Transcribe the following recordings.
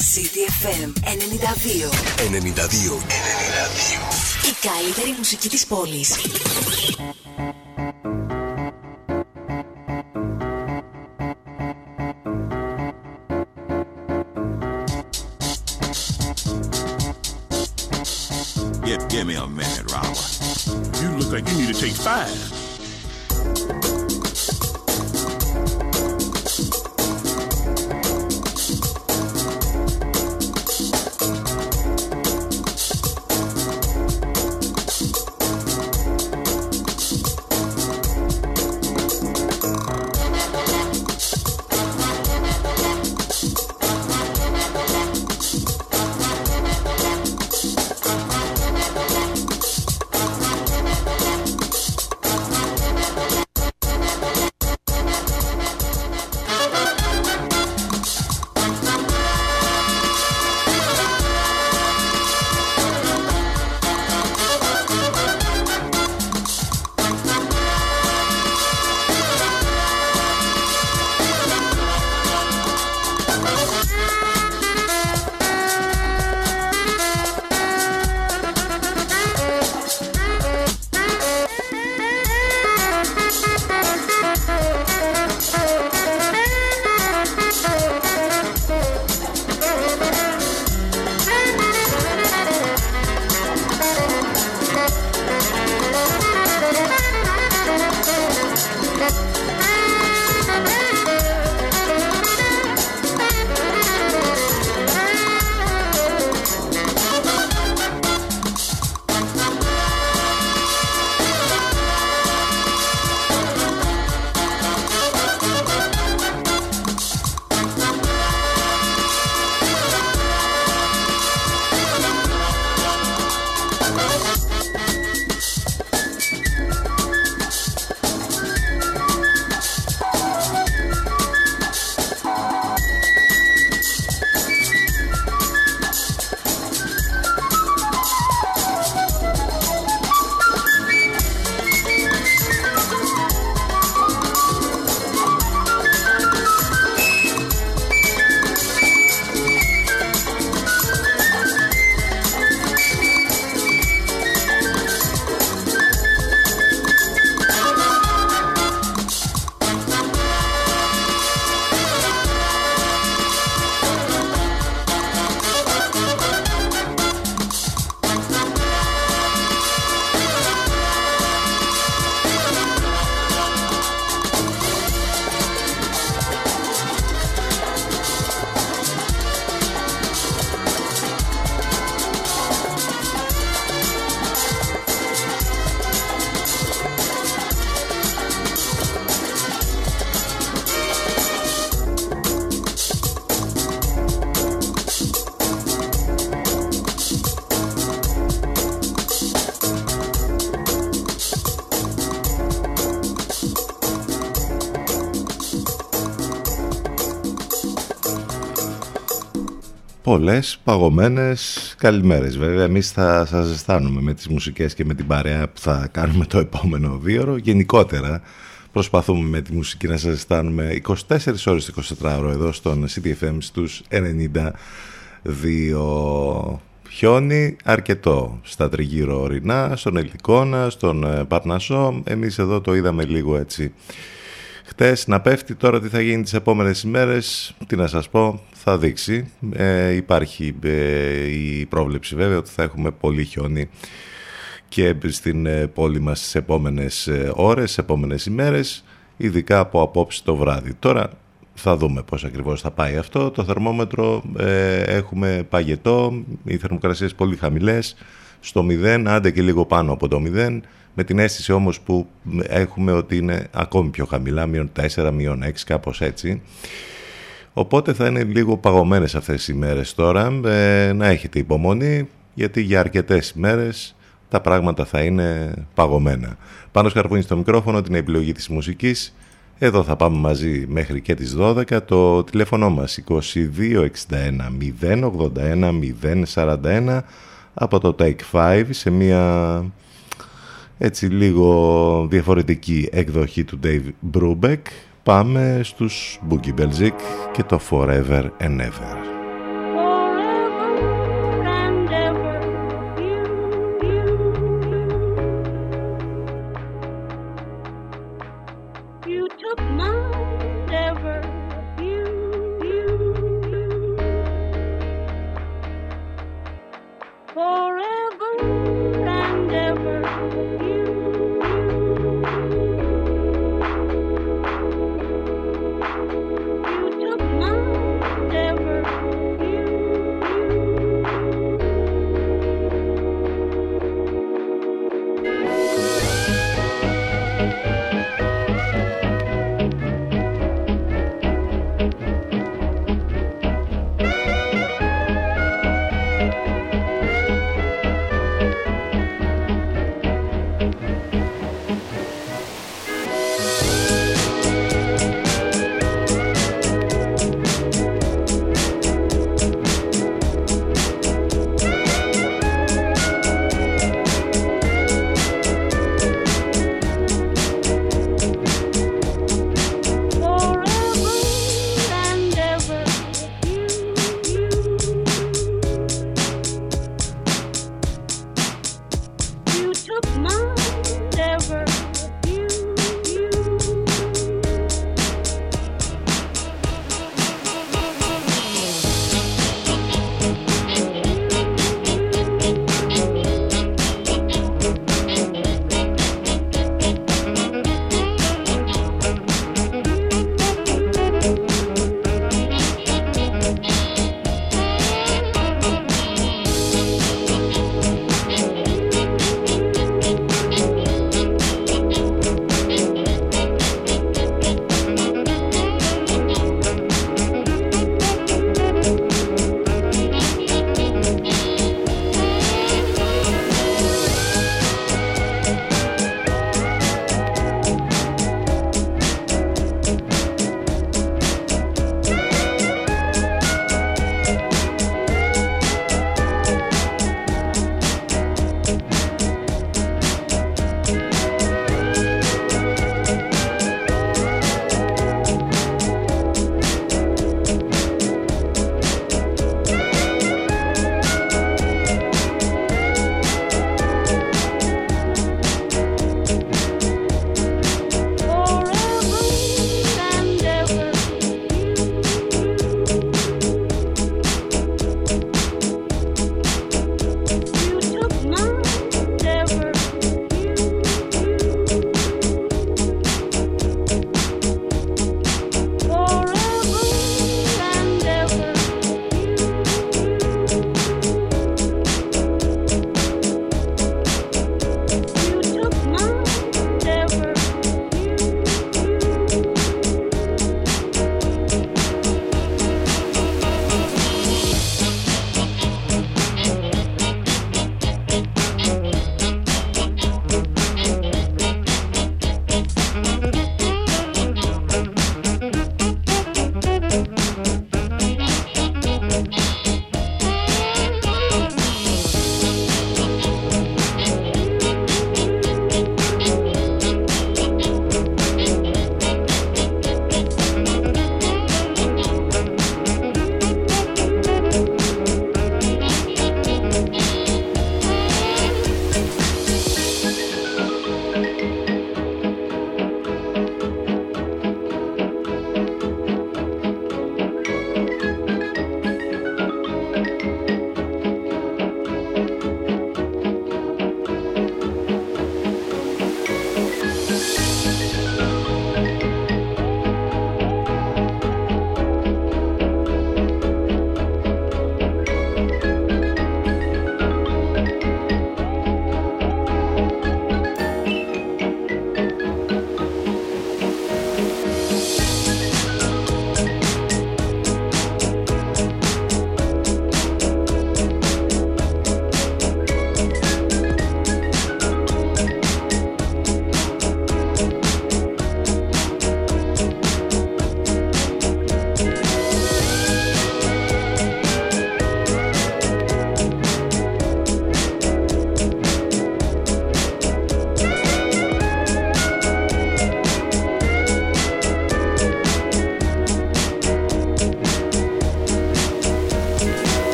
CDFM 92. 92. 92. Η καλύτερη μουσική της πόλης. Give, give me a minute, Robert. You look like you need to take five. Πολλές παγωμένες καλημέρες βέβαια. Εμείς θα σας ζεστάνουμε με τις μουσικές και με την παρέα που θα κάνουμε το επόμενο δίωρο γενικότερα προσπαθούμε με τη μουσική να σας ζεστάνουμε 24 ώρες 24 ώρο εδώ στον CTFM στους 92 χιόνι αρκετό στα τριγύρω ορεινά, στον Ελτικόνα, στον ε, Παρνασό εμείς εδώ το είδαμε λίγο έτσι χτες. Να πέφτει τώρα τι θα γίνει τις επόμενες ημέρες. Τι να σας πω θα δείξει. Ε, υπάρχει ε, η πρόβλεψη βέβαια ότι θα έχουμε πολύ χιόνι και στην ε, πόλη μας στις επόμενες ε, ώρες, στις επόμενες ημέρες, ειδικά από απόψη το βράδυ. Τώρα θα δούμε πώς ακριβώς θα πάει αυτό. Το θερμόμετρο έχουμε παγετό, οι θερμοκρασίες πολύ χαμηλές, στο 0, άντε και λίγο πάνω από το 0, με την αίσθηση όμως που έχουμε ότι είναι ακόμη πιο χαμηλά, μείον 4, μείον 6, κάπως έτσι. Οπότε θα είναι λίγο παγωμένες αυτές οι μέρες τώρα. Ε, να έχετε υπομονή γιατί για αρκετές ημέρες τα πράγματα θα είναι παγωμένα. Πάνω σκαρπούνι στο μικρόφωνο την επιλογή της μουσικής. Εδώ θα πάμε μαζί μέχρι και τις 12. Το τηλέφωνο μας 2261 081 041 από το Take 5 σε μια έτσι λίγο διαφορετική εκδοχή του Dave Brubeck πάμε στους Boogie Belgic και το Forever and Ever.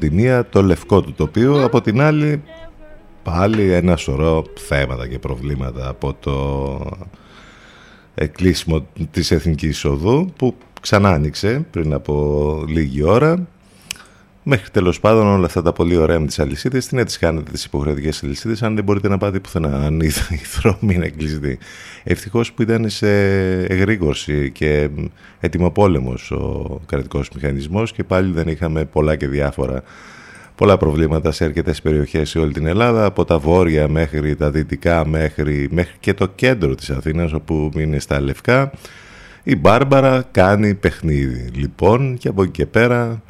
Τη μία το λευκό του τοπίο, από την άλλη πάλι ένα σωρό θέματα και προβλήματα από το κλείσιμο της Εθνικής Οδού που ξανά άνοιξε πριν από λίγη ώρα Μέχρι τέλος πάντων όλα αυτά τα πολύ ωραία με τις αλυσίδες, τι να τι κάνετε τις υποχρεωτικές αλυσίδες, αν δεν μπορείτε να πάτε πουθενά, αν η δρόμη είναι κλειστή. Ευτυχώς που ήταν σε εγρήγορση και έτοιμο πόλεμο ο κρατικός μηχανισμός και πάλι δεν είχαμε πολλά και διάφορα. Πολλά προβλήματα σε αρκετές περιοχές σε όλη την Ελλάδα, από τα βόρεια μέχρι τα δυτικά, μέχρι, μέχρι και το κέντρο της Αθήνας, όπου είναι στα λευκά. Η Μπάρμπαρα κάνει παιχνίδι. Λοιπόν, και από εκεί και πέρα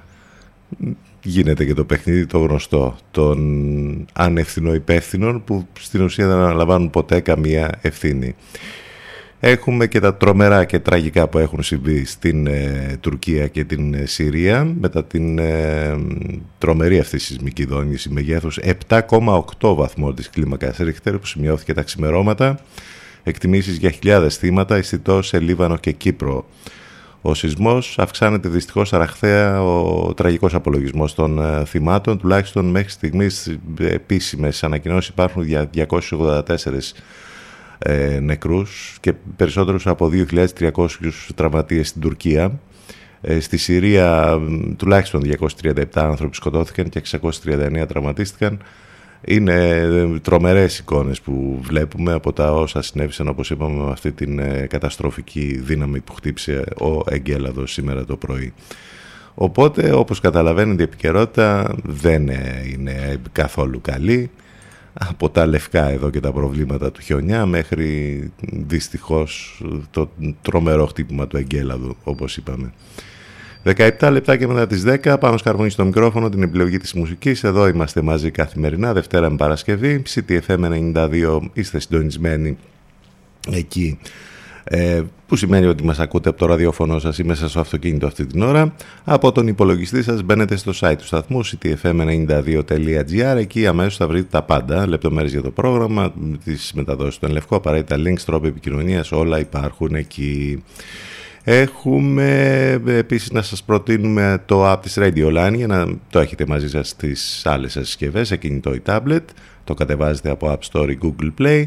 γίνεται και το παιχνίδι το γνωστό των ανευθυνοϊπεύθυνων που στην ουσία δεν αναλαμβάνουν ποτέ καμία ευθύνη. Έχουμε και τα τρομερά και τραγικά που έχουν συμβεί στην ε, Τουρκία και την ε, Συρία μετά την ε, τρομερή αυτή σεισμική δόνηση μεγέθους 7,8 βαθμό της κλίμακας Ρίχτερ που σημειώθηκε τα ξημερώματα εκτιμήσεις για χιλιάδες θύματα αισθητό σε Λίβανο και Κύπρο. Ο σεισμός αυξάνεται δυστυχώς αραχθέα ο τραγικός απολογισμός των ε, θυμάτων. Τουλάχιστον μέχρι στιγμής επίσημες ανακοινώσεις υπάρχουν για 284 ε, νεκρούς και περισσότερους από 2.300 τραυματίες στην Τουρκία. Ε, στη Συρία τουλάχιστον 237 άνθρωποι σκοτώθηκαν και 639 τραυματίστηκαν. Είναι ε, τρομερές εικόνες που βλέπουμε από τα όσα συνέβησαν όπως είπαμε με αυτή την ε, καταστροφική δύναμη που χτύπησε ο Εγκέλαδος σήμερα το πρωί. Οπότε όπως καταλαβαίνετε η επικαιρότητα δεν ε, είναι καθόλου καλή από τα λευκά εδώ και τα προβλήματα του χιονιά μέχρι δυστυχώς το τρομερό χτύπημα του Εγκέλαδου όπως είπαμε. 17 λεπτά και μετά τις 10 πάνω σκαρβούνι στο μικρόφωνο την επιλογή της μουσικής. Εδώ είμαστε μαζί καθημερινά Δευτέρα με Παρασκευή. CTFM 92 είστε συντονισμένοι εκεί ε, που σημαίνει ότι μας ακούτε από το ραδιοφωνό σας ή μέσα στο αυτοκίνητο αυτή την ώρα. Από τον υπολογιστή σας μπαίνετε στο site του σταθμού ctfm92.gr εκεί αμέσως θα βρείτε τα πάντα λεπτομέρειες για το πρόγραμμα τις μεταδόσεις του Ενλευκό απαραίτητα links, τρόπο επικοινωνίας όλα υπάρχουν εκεί Έχουμε επίσης να σας προτείνουμε το app της Radio Line για να το έχετε μαζί σας στις άλλες σας συσκευές, σε κινητό ή tablet. Το κατεβάζετε από App Store ή Google Play,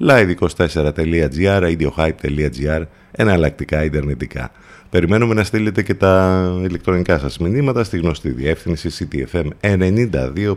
live24.gr, radiohype.gr, εναλλακτικά ιντερνετικά. Περιμένουμε να στείλετε και τα ηλεκτρονικά σας μηνύματα στη γνωστή διεύθυνση ctfm92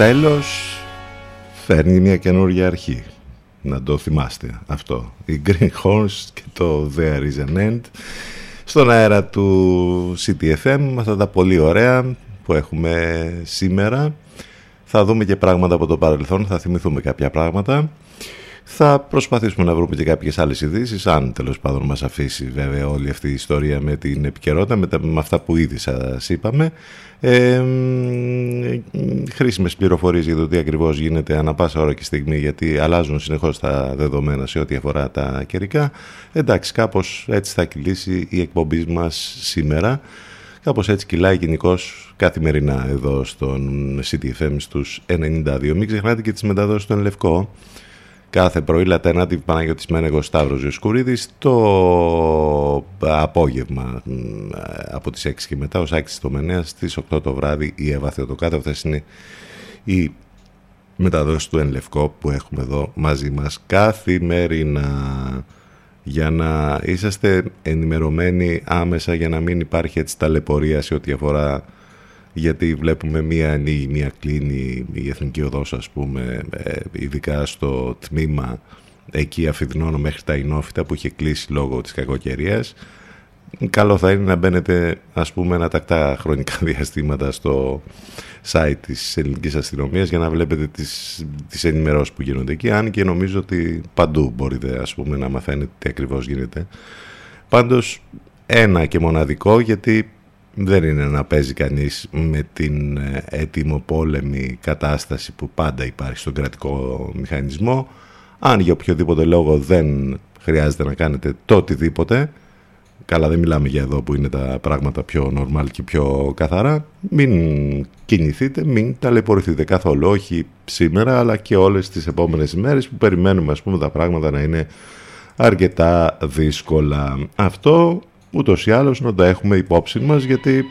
Τέλος φέρνει μια καινούργια αρχή. Να το θυμάστε αυτό. Η Green Horse και το There is an End στον αέρα του CTFM αυτά τα πολύ ωραία που έχουμε σήμερα. Θα δούμε και πράγματα από το παρελθόν, θα θυμηθούμε κάποια πράγματα. Θα προσπαθήσουμε να βρούμε και κάποιες άλλες ειδήσεις, αν τέλος πάντων μας αφήσει βέβαια όλη αυτή η ιστορία με την επικαιρότητα, με, με αυτά που ήδη σας είπαμε. Ε, χρήσιμες πληροφορίες για το τι ακριβώς γίνεται ανα πάσα ώρα και στιγμή, γιατί αλλάζουν συνεχώς τα δεδομένα σε ό,τι αφορά τα καιρικά. Εντάξει, κάπως έτσι θα κυλήσει η εκπομπή μας σήμερα. Κάπως έτσι κυλάει γενικώς καθημερινά εδώ στον CTFM στους 92. Μην ξεχνάτε και τις μεταδόσεις στον Λευκό κάθε πρωί Λατενάτη Παναγιώτης Μένεγος Σταύρος Ζιοσκουρίδης το απόγευμα από τις 6 και μετά ο Σάκης Τομενέας στις 8 το βράδυ η Εύα Θεοτοκάτα. Αυτές είναι οι μεταδόσεις του Ενλευκό που έχουμε εδώ μαζί μας καθημερινά. Για να είσαστε ενημερωμένοι άμεσα για να μην υπάρχει έτσι ταλαιπωρία σε ό,τι αφορά γιατί βλέπουμε μία ανοίγει, μία κλείνει η Εθνική Οδός ας πούμε, ε, ειδικά στο τμήμα εκεί αφιδνώνω μέχρι τα Ινόφυτα που είχε κλείσει λόγω της κακοκαιρίας. Καλό θα είναι να μπαίνετε ας πούμε ένα τακτά χρονικά διαστήματα στο site της ελληνικής αστυνομίας για να βλέπετε τις, τις ενημερώσεις που γίνονται εκεί αν και νομίζω ότι παντού μπορείτε ας πούμε να μαθαίνετε τι ακριβώς γίνεται. Πάντως ένα και μοναδικό γιατί δεν είναι να παίζει κανείς με την ε, έτοιμο πόλεμη κατάσταση που πάντα υπάρχει στον κρατικό μηχανισμό. Αν για οποιοδήποτε λόγο δεν χρειάζεται να κάνετε το οτιδήποτε, καλά δεν μιλάμε για εδώ που είναι τα πράγματα πιο normal και πιο καθαρά, μην κινηθείτε, μην ταλαιπωρηθείτε καθόλου, όχι σήμερα αλλά και όλες τις επόμενες ημέρες που περιμένουμε ας πούμε τα πράγματα να είναι αρκετά δύσκολα. Αυτό ούτως ή άλλως να τα έχουμε υπόψη μας γιατί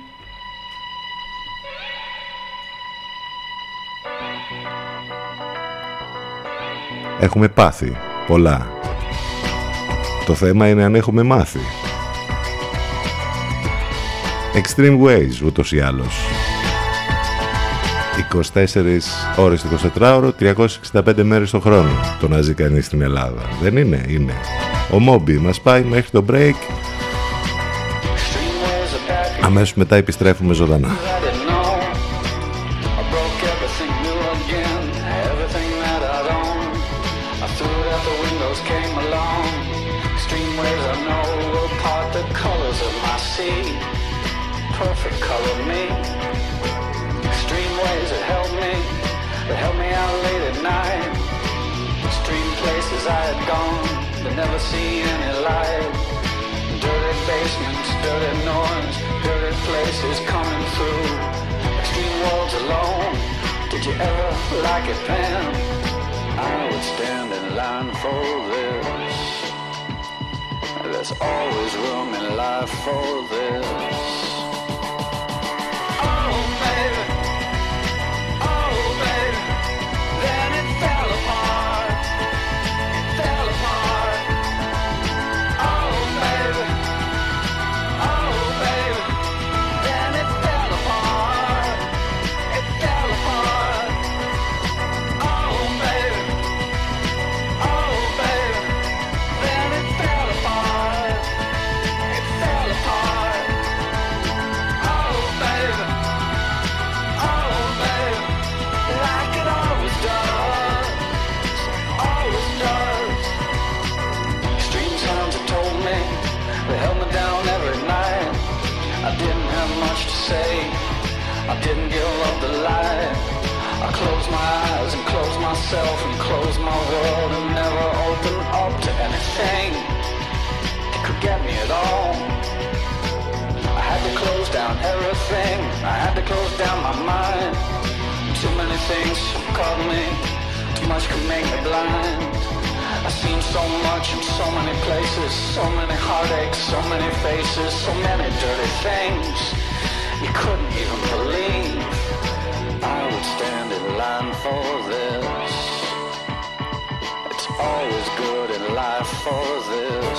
έχουμε πάθει πολλά. Το θέμα είναι αν έχουμε μάθει. Extreme Ways ούτως ή άλλως. 24 ώρες το 24ωρο, 365 μέρες το χρόνο το να ζει κανείς στην Ελλάδα. Δεν είναι, είναι. Ο Μόμπι μας πάει μέχρι το break Αμέσως μετά επιστρέφουμε ζωντανά. for this. In eyes and closed myself and closed my world and never opened up to anything that could get me at all. I had to close down everything. I had to close down my mind. Too many things caught me. Too much could make me blind. I've seen so much in so many places, so many heartaches, so many faces, so many dirty things you couldn't even believe. I would stand in line for this It's always good in life for this.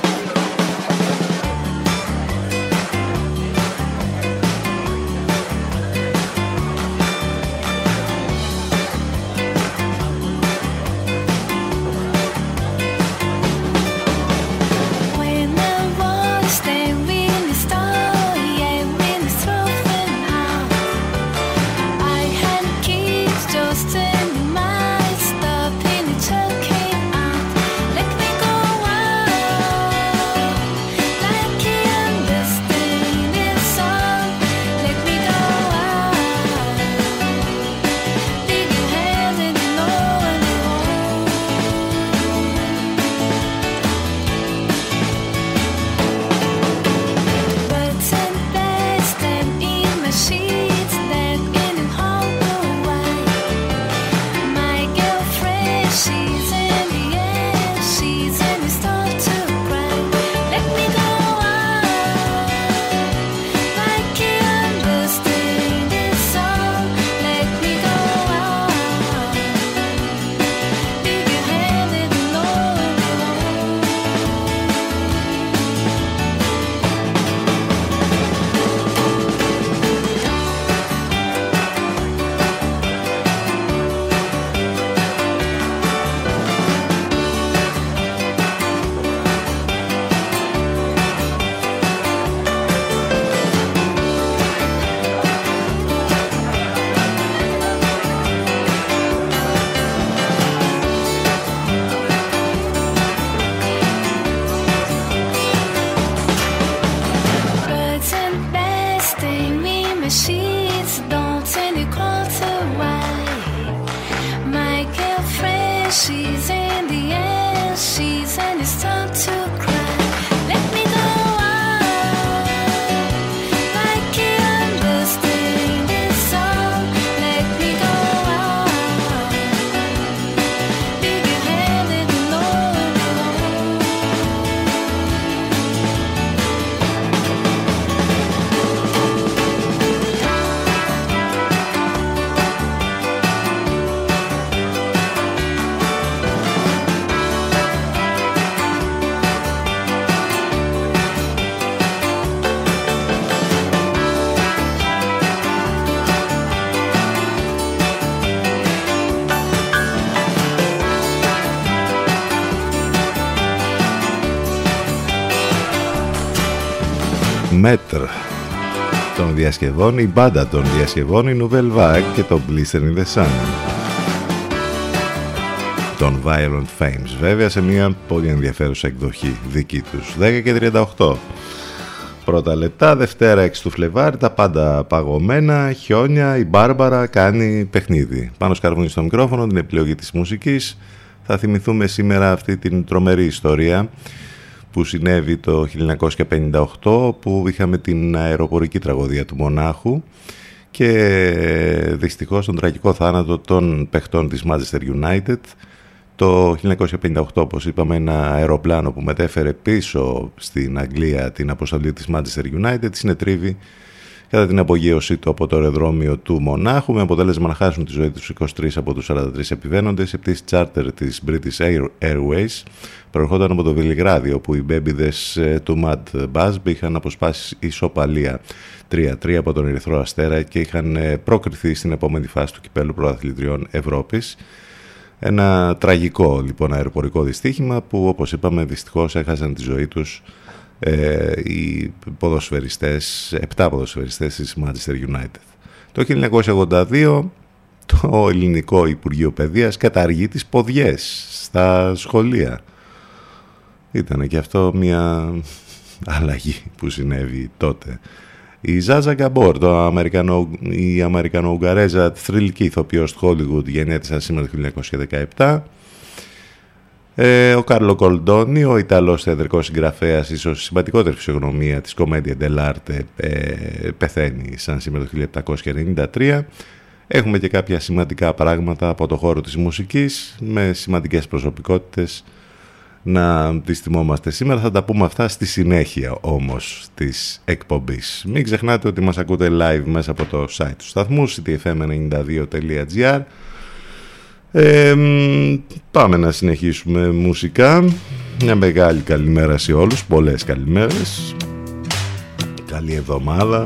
Διασκευών, η μπάντα των διασκευών, η Nouvelle Vague και το Blister in the Sun. Των Violent Fames, βέβαια σε μια πολύ ενδιαφέρουσα εκδοχή δική τους, 10 και 38. Πρώτα λεπτά, Δευτέρα 6 του Φλεβάρι, τα πάντα παγωμένα, χιόνια, η Μπάρμπαρα κάνει παιχνίδι. Πάνω σκαρβούνι στο μικρόφωνο, την επιλογή της μουσικής. Θα θυμηθούμε σήμερα αυτή την τρομερή ιστορία που συνέβη το 1958 που είχαμε την αεροπορική τραγωδία του Μονάχου και δυστυχώς τον τραγικό θάνατο των παιχτών της Manchester United. Το 1958 όπως είπαμε ένα αεροπλάνο που μετέφερε πίσω στην Αγγλία την αποστολή της Manchester United συνετρίβει κατά την απογείωσή του από το αεροδρόμιο του Μονάχου με αποτέλεσμα να χάσουν τη ζωή τους 23 από τους 43 επιβαίνοντες. Η πτήση charter της British Airways προερχόταν από το Βελιγράδι όπου οι μπέμπιδες ε, του Mad Buzz είχαν αποσπάσει ισοπαλία 3-3 από τον Ερυθρό Αστέρα και είχαν ε, προκριθεί στην επόμενη φάση του κυπέλου προαθλητριών Ευρώπης. Ένα τραγικό λοιπόν αεροπορικό δυστύχημα που όπως είπαμε δυστυχώς έχασαν τη ζωή τους ε, οι ποδοσφαιριστές, επτά ποδοσφαιριστές της Manchester United. Το 1982 το Ελληνικό Υπουργείο Παιδείας καταργεί τις ποδιές στα σχολεία. Ήταν και αυτό μια αλλαγή που συνέβη τότε. Η Ζάζα Γκαμπόρ, το Αμερικανο, η Αμερικανο-Ουγγαρέζα θρηλυκή ηθοποιός του Hollywood γεννήθησαν σήμερα το 1917 Ε, ο Κάρλο Κολντόνι, ο Ιταλός θεατρικός συγγραφέας, ίσως η σημαντικότερη φυσιογνωμία της κομμέντια dell'arte, ε, πεθαίνει σαν σήμερα το 1793. Έχουμε και κάποια σημαντικά πράγματα από το χώρο της μουσικής, με σημαντικές προσωπικότητες να τις θυμόμαστε σήμερα. Θα τα πούμε αυτά στη συνέχεια όμως της εκπομπής. Μην ξεχνάτε ότι μας ακούτε live μέσα από το site του σταθμού, ctfm92.gr ε, πάμε να συνεχίσουμε μουσικά. Μια μεγάλη καλημέρα σε όλους, πολλές καλημέρες. Καλή εβδομάδα.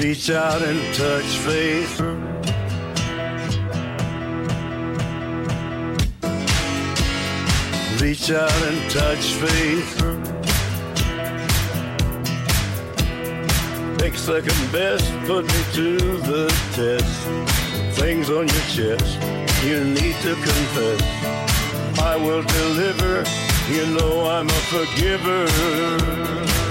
Reach out and touch faith. Reach out and touch faith. Take second best, put me to the test. Things on your chest, you need to confess. I will deliver, you know I'm a forgiver.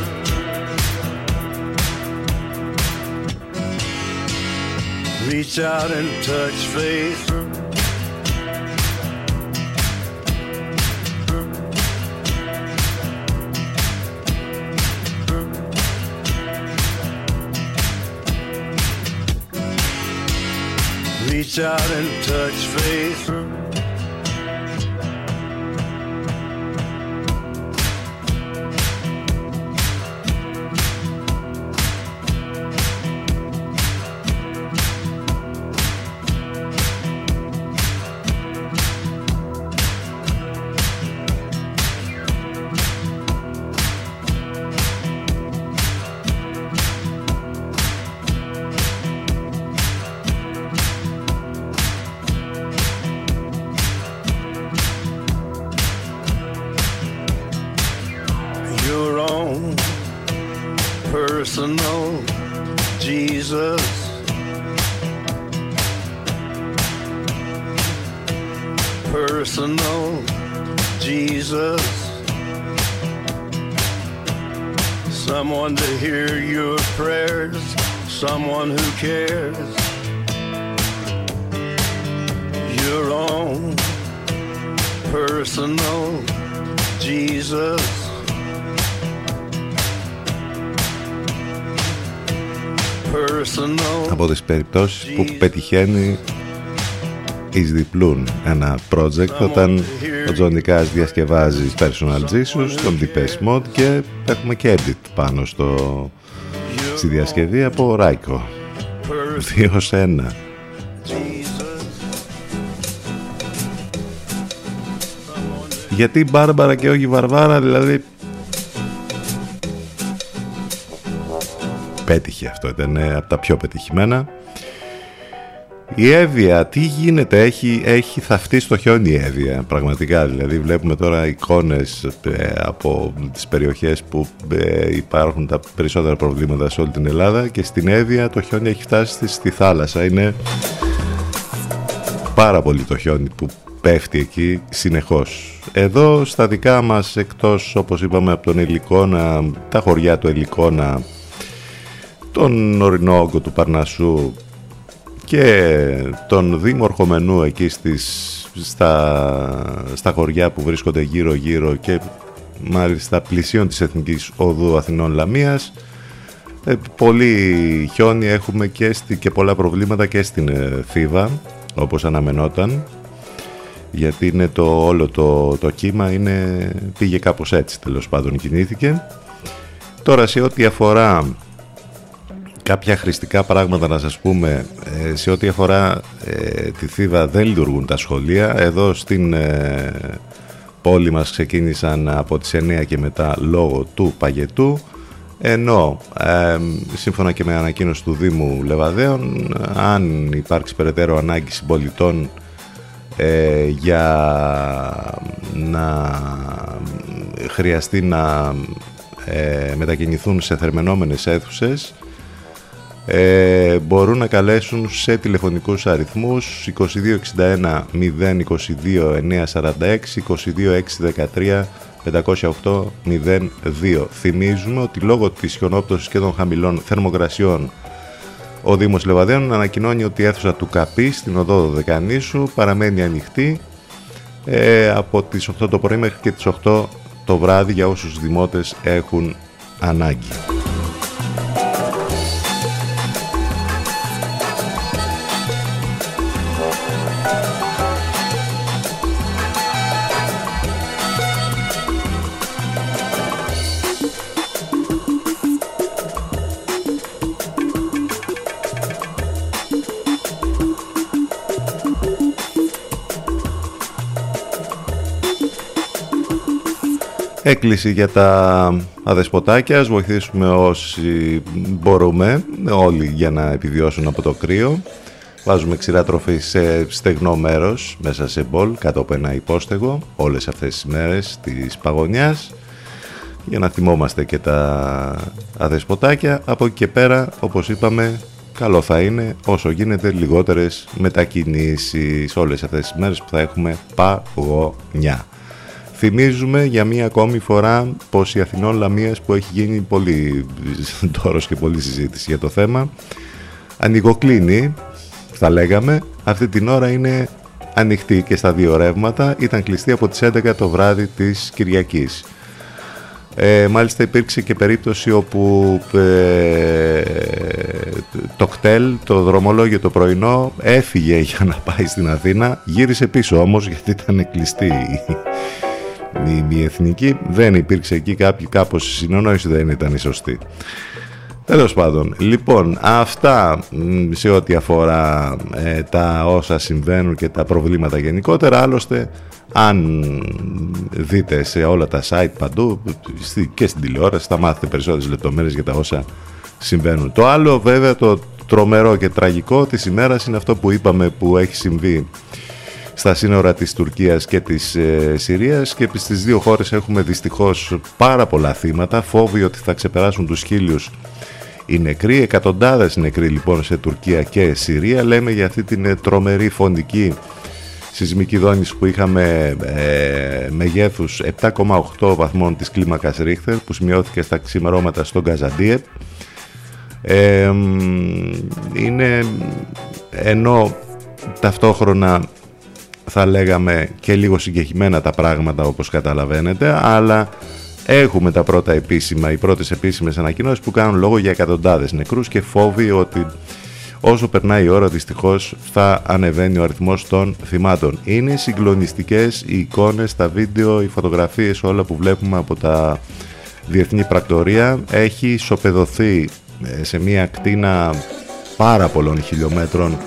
Reach out and touch faith. Reach out and touch faith. Πετυχαίνει εις διπλούν ένα project όταν ο Τζόνι Κάς διασκευάζει Personal Jesus, τον Deepest Mode και έχουμε και edit πάνω στο, στη διασκευή από Ράικο. Δύο σε ένα. Γιατί Μπάρμπαρα και όχι Βαρβάρα, δηλαδή πέτυχε αυτό, ήταν από τα πιο πετυχημένα. Η Εύβοια, τι γίνεται, έχει, έχει θαυτεί στο χιόνι η Εύβοια, πραγματικά. Δηλαδή βλέπουμε τώρα εικόνες ε, από τις περιοχές που ε, υπάρχουν τα περισσότερα προβλήματα σε όλη την Ελλάδα και στην Εύβοια το χιόνι έχει φτάσει στη θάλασσα. Είναι πάρα πολύ το χιόνι που πέφτει εκεί συνεχώς. Εδώ στα δικά μας εκτός όπως είπαμε από τον Ελικόνα, τα χωριά του Ελικόνα, τον ορεινό όγκο του Παρνασσού και τον Δήμο Ορχομενού εκεί στις, στα, στα χωριά που βρίσκονται γύρω γύρω και μάλιστα πλησίων της Εθνικής Οδού Αθηνών Λαμίας. Ε, πολύ χιόνι έχουμε και, στη, και πολλά προβλήματα και στην ε, Θήβα όπως αναμενόταν γιατί είναι το, όλο το, το κύμα είναι, πήγε κάπως έτσι τέλος πάντων κινήθηκε. Τώρα σε ό,τι αφορά κάποια χρηστικά πράγματα να σας πούμε ε, σε ό,τι αφορά ε, τη Θήβα δεν λειτουργούν τα σχολεία. Εδώ στην ε, πόλη μας ξεκίνησαν από τις 9 και μετά λόγω του παγετού. Ενώ σύμφωνα και με ανακοίνωση του Δήμου Λεβαδέων αν υπάρξει περαιτέρω ανάγκη συμπολιτών για να χρειαστεί να μετακινηθούν σε θερμενόμενες αίθουσες ε, μπορούν να καλέσουν σε τηλεφωνικούς αριθμούς 2261 022 946 22 508 02. Θυμίζουμε ότι λόγω της χιονόπτωσης και των χαμηλών θερμοκρασιών ο Δήμος Λεβαδέων ανακοινώνει ότι η αίθουσα του ΚΑΠΗ στην οδό Δεκανήσου παραμένει ανοιχτή ε, από τις 8 το πρωί μέχρι και τις 8 το βράδυ για όσους δημότες έχουν ανάγκη. Έκκληση για τα αδεσποτάκια, ας βοηθήσουμε όσοι μπορούμε, όλοι για να επιβιώσουν από το κρύο. Βάζουμε ξηρά τροφή σε στεγνό μέρος, μέσα σε μπολ, κάτω από ένα υπόστεγο, όλες αυτές τις μέρες της παγωνιάς, για να θυμόμαστε και τα αδεσποτάκια. Από εκεί και πέρα, όπως είπαμε, καλό θα είναι όσο γίνεται λιγότερες μετακινήσεις όλες αυτές τις μέρες που θα έχουμε παγωνιά. Θυμίζουμε για μία ακόμη φορά πως η Αθηνών Λαμίας που έχει γίνει πολύ τόρος και πολλή συζήτηση για το θέμα ανοιγοκλίνει, θα λέγαμε, αυτή την ώρα είναι ανοιχτή και στα δύο ρεύματα, ήταν κλειστή από τις 11 το βράδυ της Κυριακής. Ε, μάλιστα υπήρξε και περίπτωση όπου ε, το κτέλ, το δρομολόγιο το πρωινό έφυγε για να πάει στην Αθήνα, γύρισε πίσω όμως γιατί ήταν κλειστή η, η εθνική δεν υπήρξε εκεί κάποιο, κάπως η συνεννόηση δεν ήταν η σωστή. Τέλος πάντων, λοιπόν, αυτά σε ό,τι αφορά ε, τα όσα συμβαίνουν και τα προβλήματα γενικότερα. Άλλωστε, αν δείτε σε όλα τα site παντού και στην τηλεόραση, θα μάθετε περισσότερες λεπτομέρειες για τα όσα συμβαίνουν. Το άλλο, βέβαια, το τρομερό και τραγικό της ημέρας είναι αυτό που είπαμε που έχει συμβεί στα σύνορα της Τουρκίας και της ε, Συρίας και στις δύο χώρες έχουμε δυστυχώς πάρα πολλά θύματα, φόβοι ότι θα ξεπεράσουν τους χίλιους οι νεκροί, εκατοντάδες νεκροί λοιπόν σε Τουρκία και Συρία. Λέμε για αυτή την ε, τρομερή φωνική σεισμική δόνηση που είχαμε ε, μεγέθους 7,8 βαθμών της κλίμακας Ρίχτερ που σημειώθηκε στα ξημερώματα στον Καζαντίεπ. Ε, είναι ενώ ταυτόχρονα θα λέγαμε και λίγο συγκεκριμένα τα πράγματα όπως καταλαβαίνετε αλλά έχουμε τα πρώτα επίσημα, οι πρώτες επίσημες ανακοινώσεις που κάνουν λόγο για εκατοντάδες νεκρούς και φόβοι ότι όσο περνάει η ώρα δυστυχώς θα ανεβαίνει ο αριθμός των θυμάτων. Είναι συγκλονιστικές οι εικόνες, τα βίντεο, οι φωτογραφίες, όλα που βλέπουμε από τα διεθνή πρακτορία. Έχει σοπεδωθεί ε, σε μια κτίνα πάρα πολλών χιλιόμετρων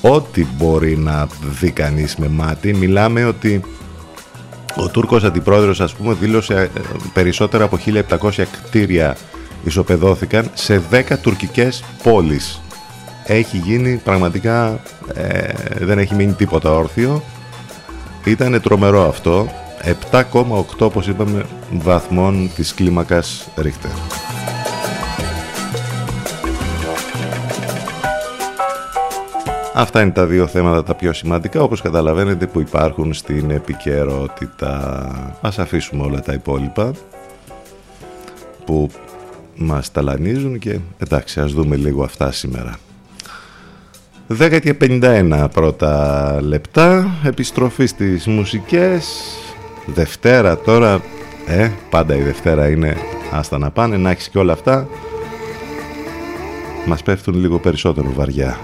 ό,τι μπορεί να δει κανείς με μάτι. Μιλάμε ότι ο Τούρκος Αντιπρόεδρος ας πούμε δήλωσε ε, περισσότερα από 1700 κτίρια ισοπεδώθηκαν σε 10 τουρκικές πόλεις. Έχει γίνει πραγματικά, ε, δεν έχει μείνει τίποτα όρθιο. Ήταν τρομερό αυτό. 7,8 όπως είπαμε βαθμών της κλίμακας Ρίχτερ. Αυτά είναι τα δύο θέματα τα πιο σημαντικά όπως καταλαβαίνετε που υπάρχουν στην επικαιρότητα. Ας αφήσουμε όλα τα υπόλοιπα που μας ταλανίζουν και εντάξει ας δούμε λίγο αυτά σήμερα. 10 και 51 πρώτα λεπτά, επιστροφή στις μουσικές, Δευτέρα τώρα, ε, πάντα η Δευτέρα είναι άστα να πάνε, να έχεις και όλα αυτά, μας πέφτουν λίγο περισσότερο βαριά.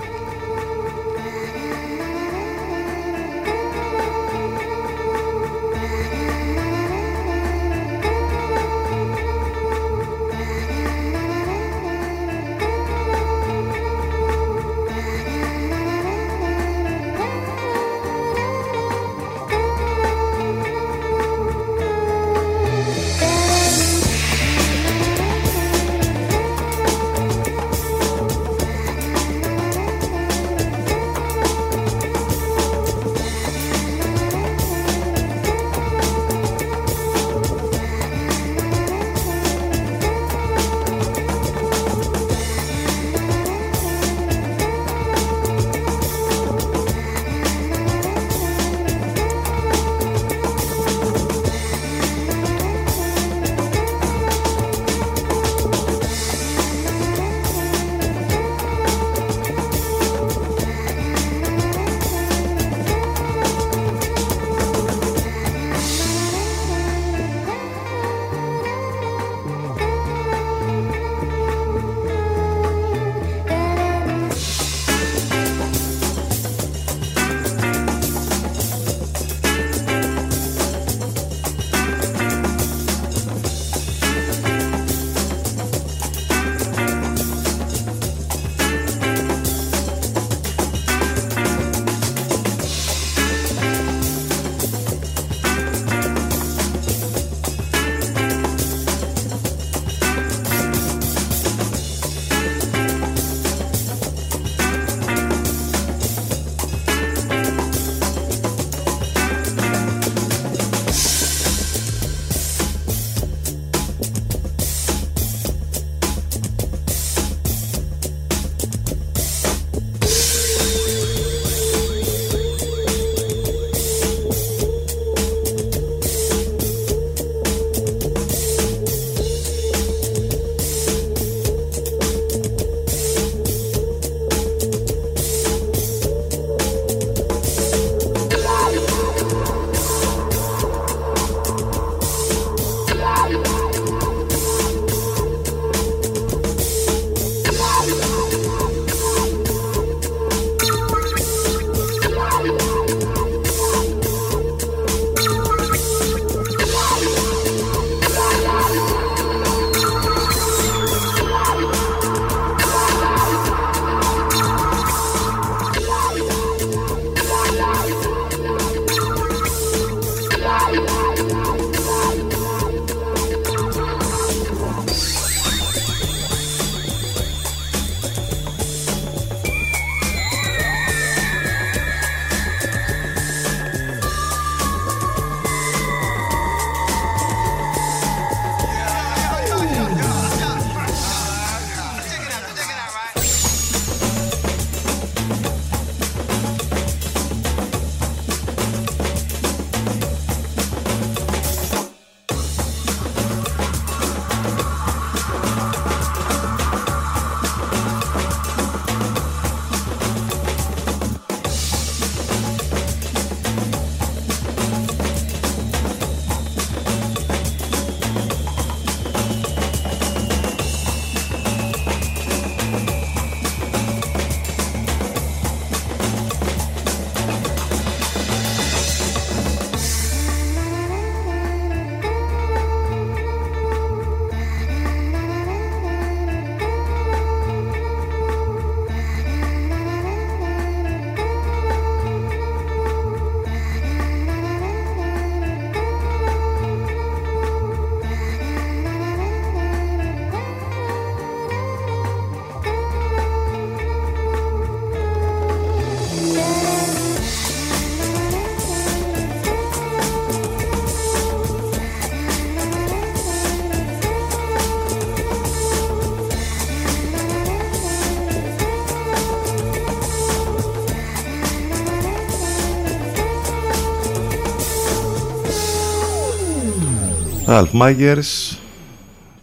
Ralph Myers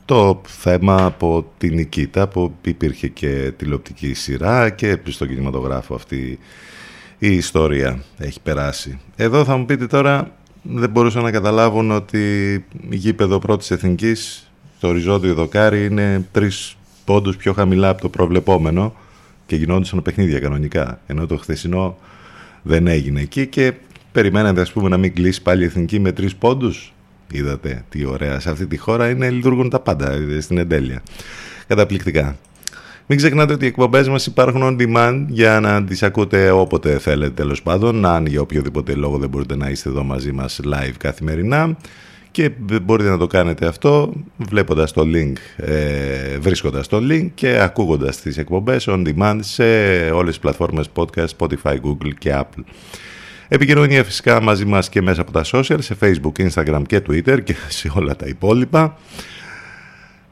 το θέμα από την Νικήτα που υπήρχε και τηλεοπτική σειρά και στο κινηματογράφο αυτή η ιστορία έχει περάσει. Εδώ θα μου πείτε τώρα δεν μπορούσαν να καταλάβουν ότι η γήπεδο πρώτης εθνικής το οριζόντιο δοκάρι είναι τρεις πόντους πιο χαμηλά από το προβλεπόμενο και γινόντουσαν παιχνίδια κανονικά ενώ το χθεσινό δεν έγινε εκεί και περιμένατε ας πούμε να μην κλείσει πάλι η εθνική με τρεις πόντους; Είδατε τι ωραία σε αυτή τη χώρα είναι λειτουργούν τα πάντα στην εντέλεια καταπληκτικά μην ξεχνάτε ότι οι εκπομπές μας υπάρχουν on demand για να τις ακούτε όποτε θέλετε τέλος πάντων. Αν για οποιοδήποτε λόγο δεν μπορείτε να είστε εδώ μαζί μας live καθημερινά. Και μπορείτε να το κάνετε αυτό βλέποντας το link, ε, βρίσκοντας το link και ακούγοντας τις εκπομπές on demand σε όλες τις πλατφόρμες podcast, Spotify, Google και Apple. Επικοινωνία φυσικά μαζί μας και μέσα από τα social, σε Facebook, Instagram και Twitter και σε όλα τα υπόλοιπα.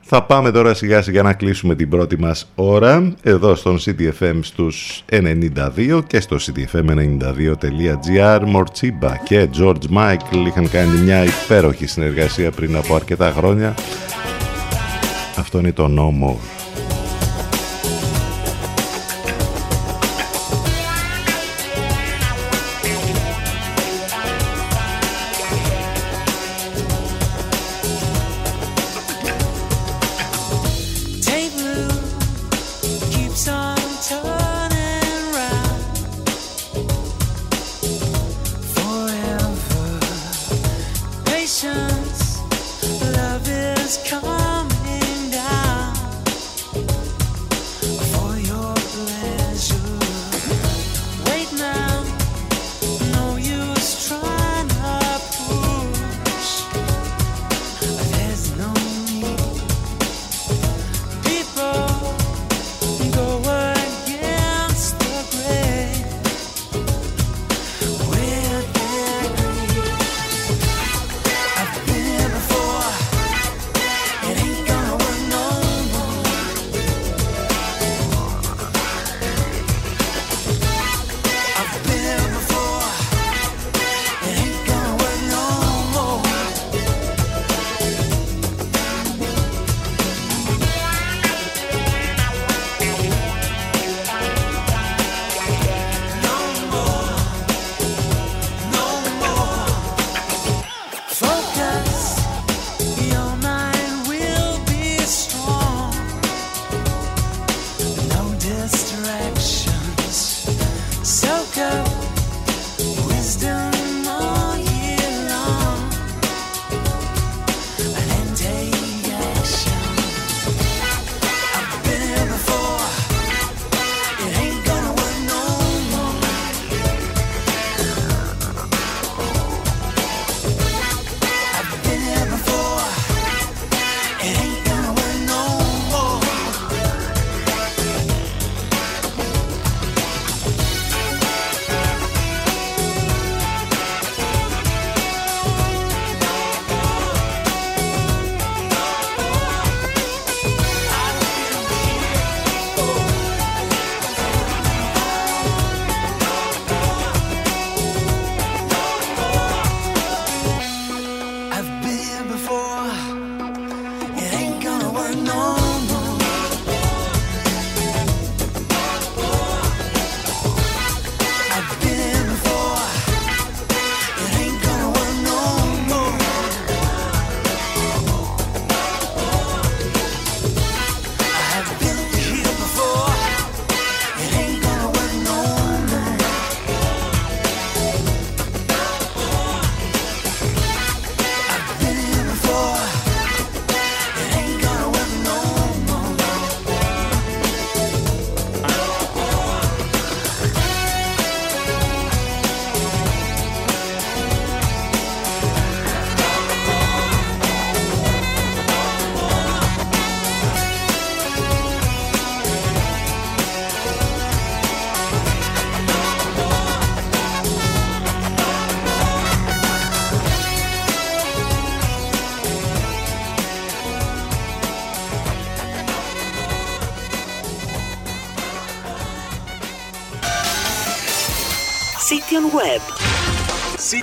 Θα πάμε τώρα σιγά σιγά να κλείσουμε την πρώτη μας ώρα εδώ στον CTFM στους 92 και στο ctfm92.gr Μορτσίμπα και George Michael είχαν κάνει μια υπέροχη συνεργασία πριν από αρκετά χρόνια. Αυτό είναι το No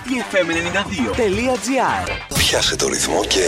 More. cityfm92.gr Πιάσε το ρυθμό και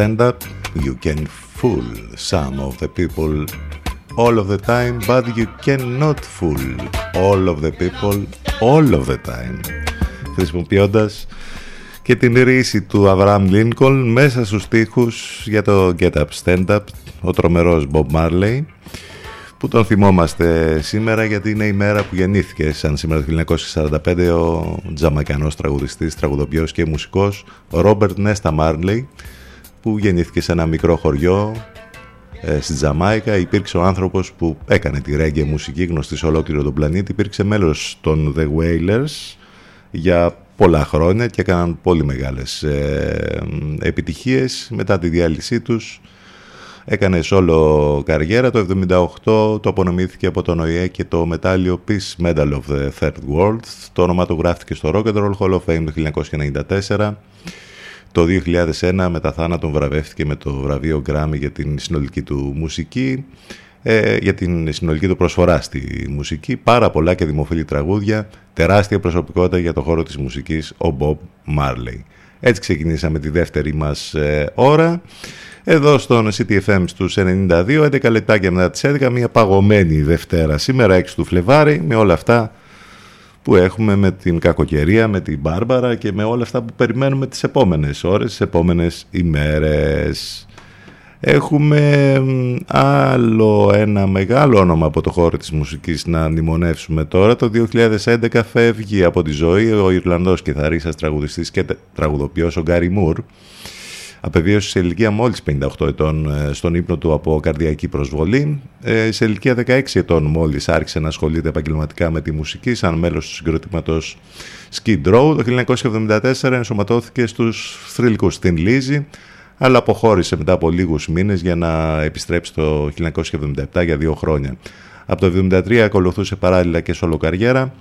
stand up, you can fool some of the people all of the time, but you cannot fool all of the people all of the time. Χρησιμοποιώντας και την ρίση του Αβραάμ Λίνκολν μέσα στους στίχους για το Get Up Stand Up, ο τρομερός Bob Marley, που τον θυμόμαστε σήμερα γιατί είναι η μέρα που γεννήθηκε σαν σήμερα το 1945 ο Τζαμαϊκανός τραγουδιστής, τραγουδοποιός και μουσικός Ρόμπερτ Νέστα Μάρλεϊ που γεννήθηκε σε ένα μικρό χωριό ε, στη Τζαμάικα υπήρξε ο άνθρωπος που έκανε τη ρέγγε μουσική γνωστή σε ολόκληρο τον πλανήτη. Υπήρξε μέλος των The Wailers για πολλά χρόνια και έκαναν πολύ μεγάλες ε, επιτυχίες μετά τη διάλυσή τους. Έκανε solo καριέρα το 1978 το απονομήθηκε από τον ΟΗΕ και το μετάλλιο Peace Medal of the Third World. Το όνομα του γράφτηκε στο Rock and Roll Hall of Fame το 1994 το 2001 μετά θάνατον βραβεύτηκε με το βραβείο Grammy για την συνολική του μουσική, ε, για την συνολική του προσφορά στη μουσική, πάρα πολλά και δημοφιλή τραγούδια, τεράστια προσωπικότητα για το χώρο της μουσικής, ο Bob Marley. Έτσι ξεκινήσαμε τη δεύτερη μας ε, ώρα. Εδώ στον CTFM στους 92, 11 λεπτάκια μετά τις 11, μια παγωμένη Δευτέρα σήμερα 6 του Φλεβάρι, με όλα αυτά που έχουμε με την κακοκαιρία, με την Μπάρμπαρα και με όλα αυτά που περιμένουμε τις επόμενες ώρες, τις επόμενες ημέρες. Έχουμε άλλο ένα μεγάλο όνομα από το χώρο της μουσικής να μνημονεύσουμε τώρα. Το 2011 φεύγει από τη ζωή ο Ιρλανδός κιθαρίστας, τραγουδιστής και τραγουδοποιός ο Γκάρι Μουρ Απεβίωσε σε ηλικία μόλις 58 ετών ε, στον ύπνο του από καρδιακή προσβολή. Ε, σε ηλικία 16 ετών μόλις άρχισε να ασχολείται επαγγελματικά με τη μουσική σαν μέλος του συγκροτήματος Skid Row. Το 1974 ενσωματώθηκε στους θρηλυκούς στην Λίζη αλλά αποχώρησε μετά από λίγους μήνες για να επιστρέψει το 1977 για δύο χρόνια. Από το 1973 ακολουθούσε παράλληλα και σολοκαριέρα.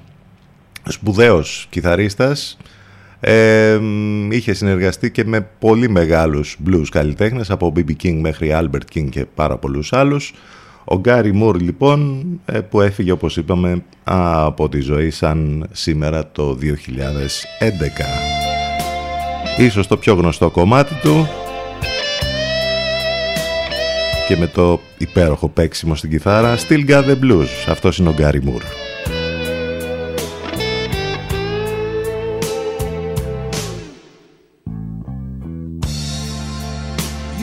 Σπουδαίος κιθαρίστας, ε, είχε συνεργαστεί και με πολύ μεγάλους blues καλλιτέχνες από BB King μέχρι Albert King και πάρα πολλούς άλλους. Ο Γκάρι Μουρ λοιπόν ε, που έφυγε όπως είπαμε από τη ζωή σαν σήμερα το 2011. Ίσως το πιο γνωστό κομμάτι του και με το υπέροχο παίξιμο στην κιθάρα Still Got The Blues. Αυτός είναι ο Γκάρι Μουρ.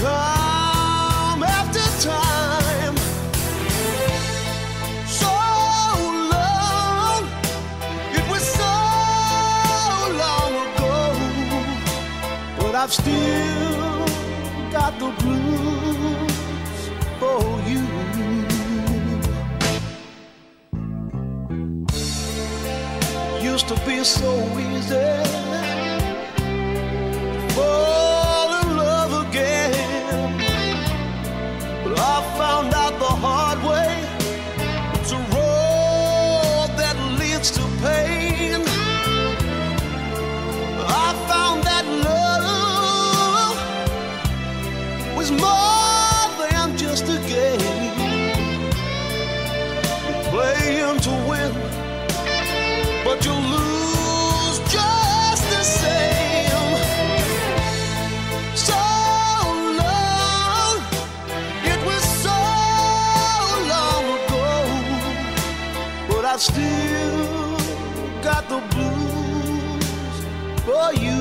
time after time. So long, it was so long ago, but I've still got the blues for you. Used to be so easy. fall I still got the blues for you.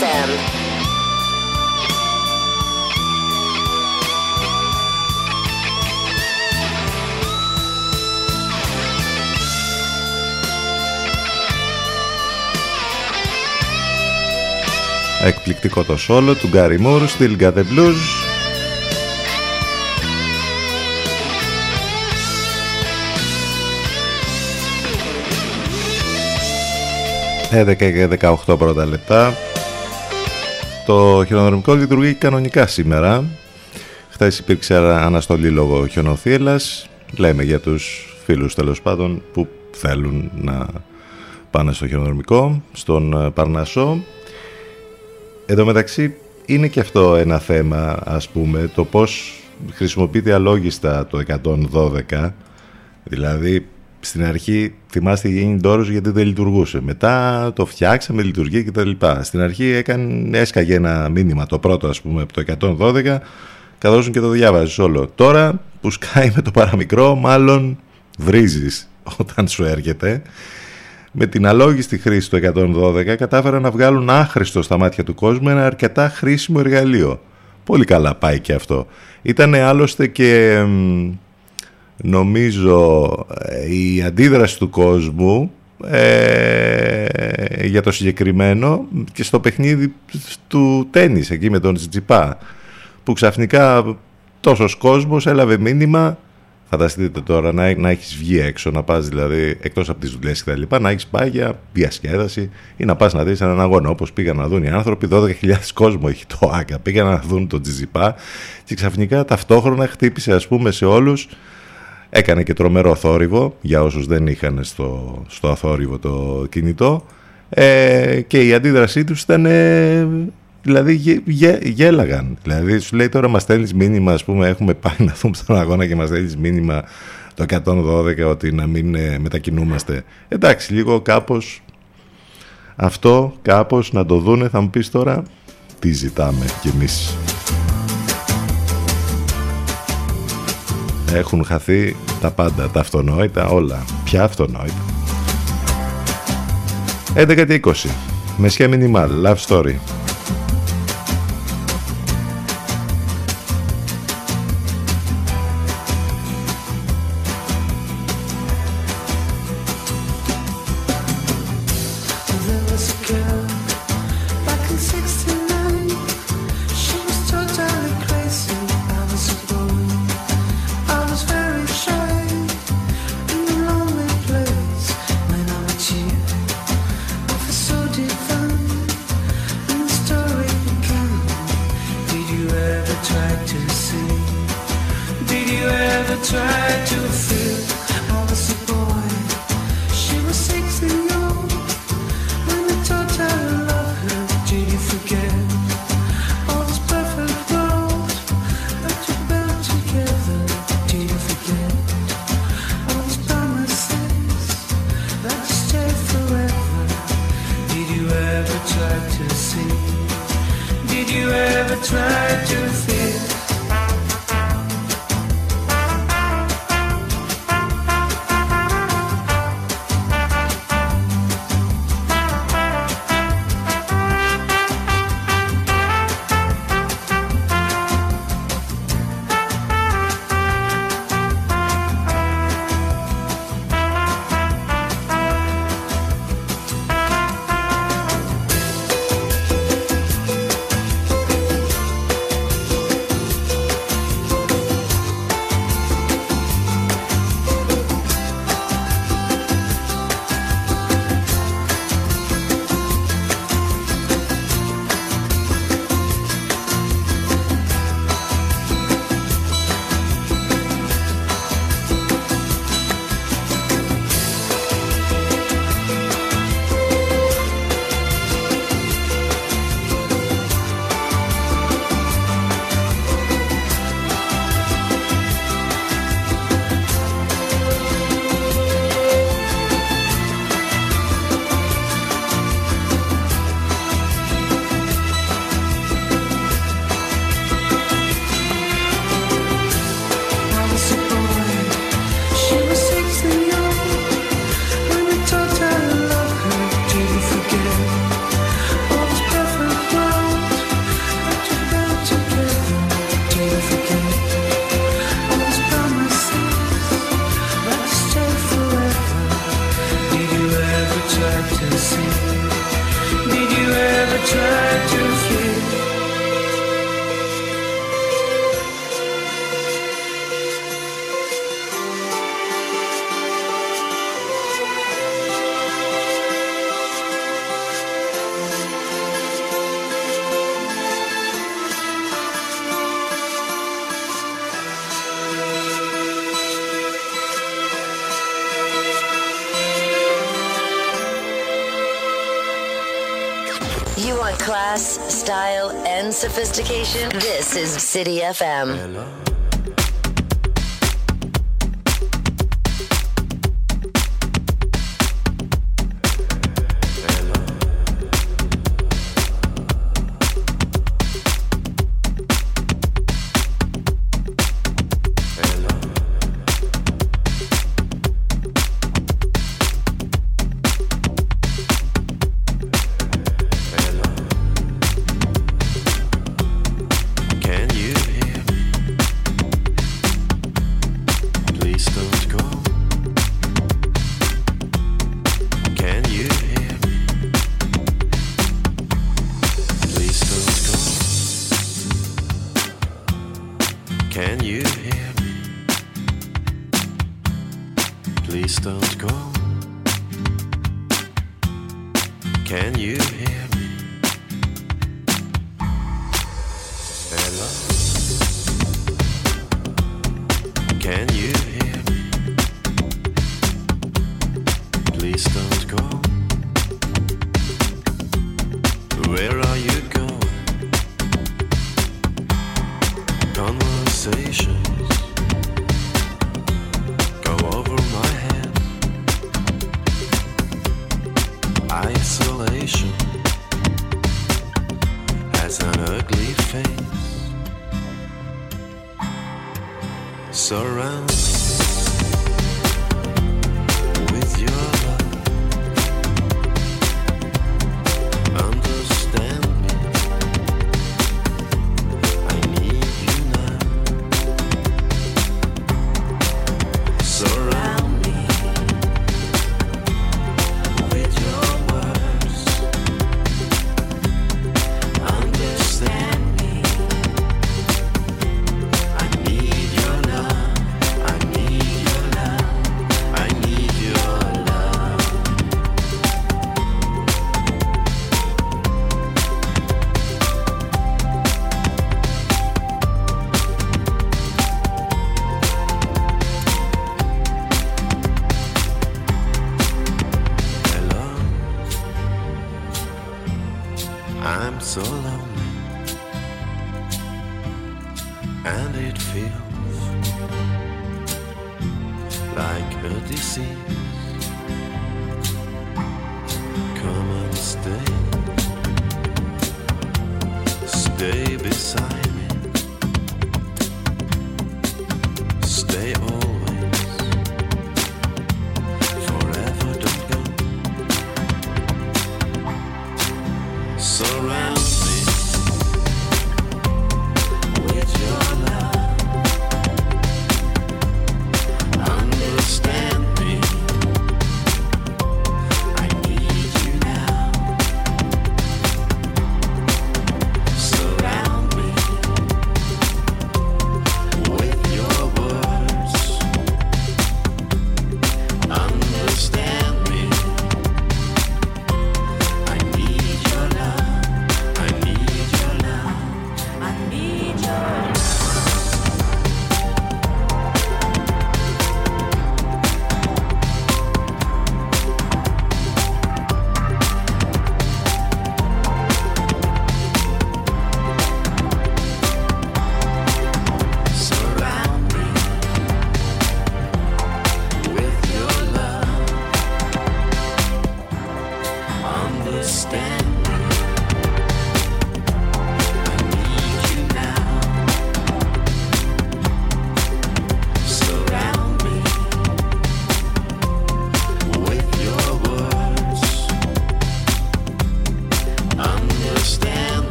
FM. Εκπληκτικό το σόλο του Γκάρι Μουρ, Still Got the Blues. Ε, και 18 πρώτα λεπτά. Το χιονοδρομικό λειτουργεί κανονικά σήμερα. Χθες υπήρξε αναστολή λόγω χιονοθύελας. Λέμε για τους φίλους τέλος πάντων που θέλουν να πάνε στο χιονοδρομικό, στον ε, Παρνασό. Εδώ μεταξύ είναι και αυτό ένα θέμα ας πούμε το πως χρησιμοποιείται αλόγιστα το 112 δηλαδή στην αρχή θυμάστε γίνει ντόρος γιατί δεν λειτουργούσε μετά το φτιάξαμε λειτουργεί και τα λοιπά στην αρχή έκανε, έσκαγε ένα μήνυμα το πρώτο ας πούμε από το 112 καθώς και το διάβαζες όλο τώρα που σκάει με το παραμικρό μάλλον βρίζεις όταν σου έρχεται με την αλόγιστη χρήση του 112 κατάφεραν να βγάλουν άχρηστο στα μάτια του κόσμου ένα αρκετά χρήσιμο εργαλείο. Πολύ καλά πάει και αυτό. Ήταν άλλωστε και νομίζω η αντίδραση του κόσμου ε, για το συγκεκριμένο και στο παιχνίδι του τένις εκεί με τον Τζιπά που ξαφνικά τόσος κόσμος έλαβε μήνυμα Φανταστείτε τώρα να, να έχεις βγει έξω, να πας δηλαδή εκτός από τις δουλειές και τα λοιπά, να έχεις πάει για διασκέδαση ή να πας να δεις έναν αγώνα. Όπως πήγαν να δουν οι άνθρωποι, 12.000 κόσμο έχει το ΆΚΑ. Πήγαν να δουν τον Τζιζιπά και ξαφνικά ταυτόχρονα χτύπησε, ας πούμε, σε όλους. Έκανε και τρομερό θόρυβο για όσους δεν είχαν στο, στο αθόρυβο το κινητό ε, και η αντίδρασή τους ήταν Δηλαδή γε, γε, γέλαγαν. Δηλαδή σου λέει τώρα μας στέλνεις μήνυμα, ας πούμε, έχουμε πάει να δούμε στον αγώνα και μας στέλνεις μήνυμα το 112 ότι να μην ε, μετακινούμαστε. Εντάξει, λίγο κάπως αυτό κάπως να το δούνε θα μου πεις τώρα τι ζητάμε κι εμείς. Έχουν χαθεί τα πάντα, τα αυτονόητα, όλα. Ποια αυτονόητα. 11 και 20. Μεσιά μινιμάλ, love story. Try to feel? Sophistication? This is City FM. Can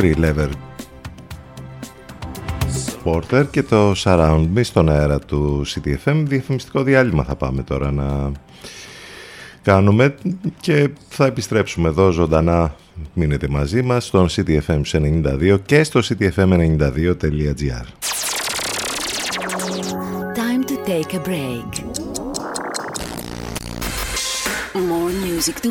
3 lever Porter και το Surround Me στον αέρα του CDFM διαφημιστικό διάλειμμα θα πάμε τώρα να κάνουμε και θα επιστρέψουμε εδώ ζωντανά. Μείνετε μαζί μας στον CDFM 92 και στο cdfm92.gr Time to take a break. More music to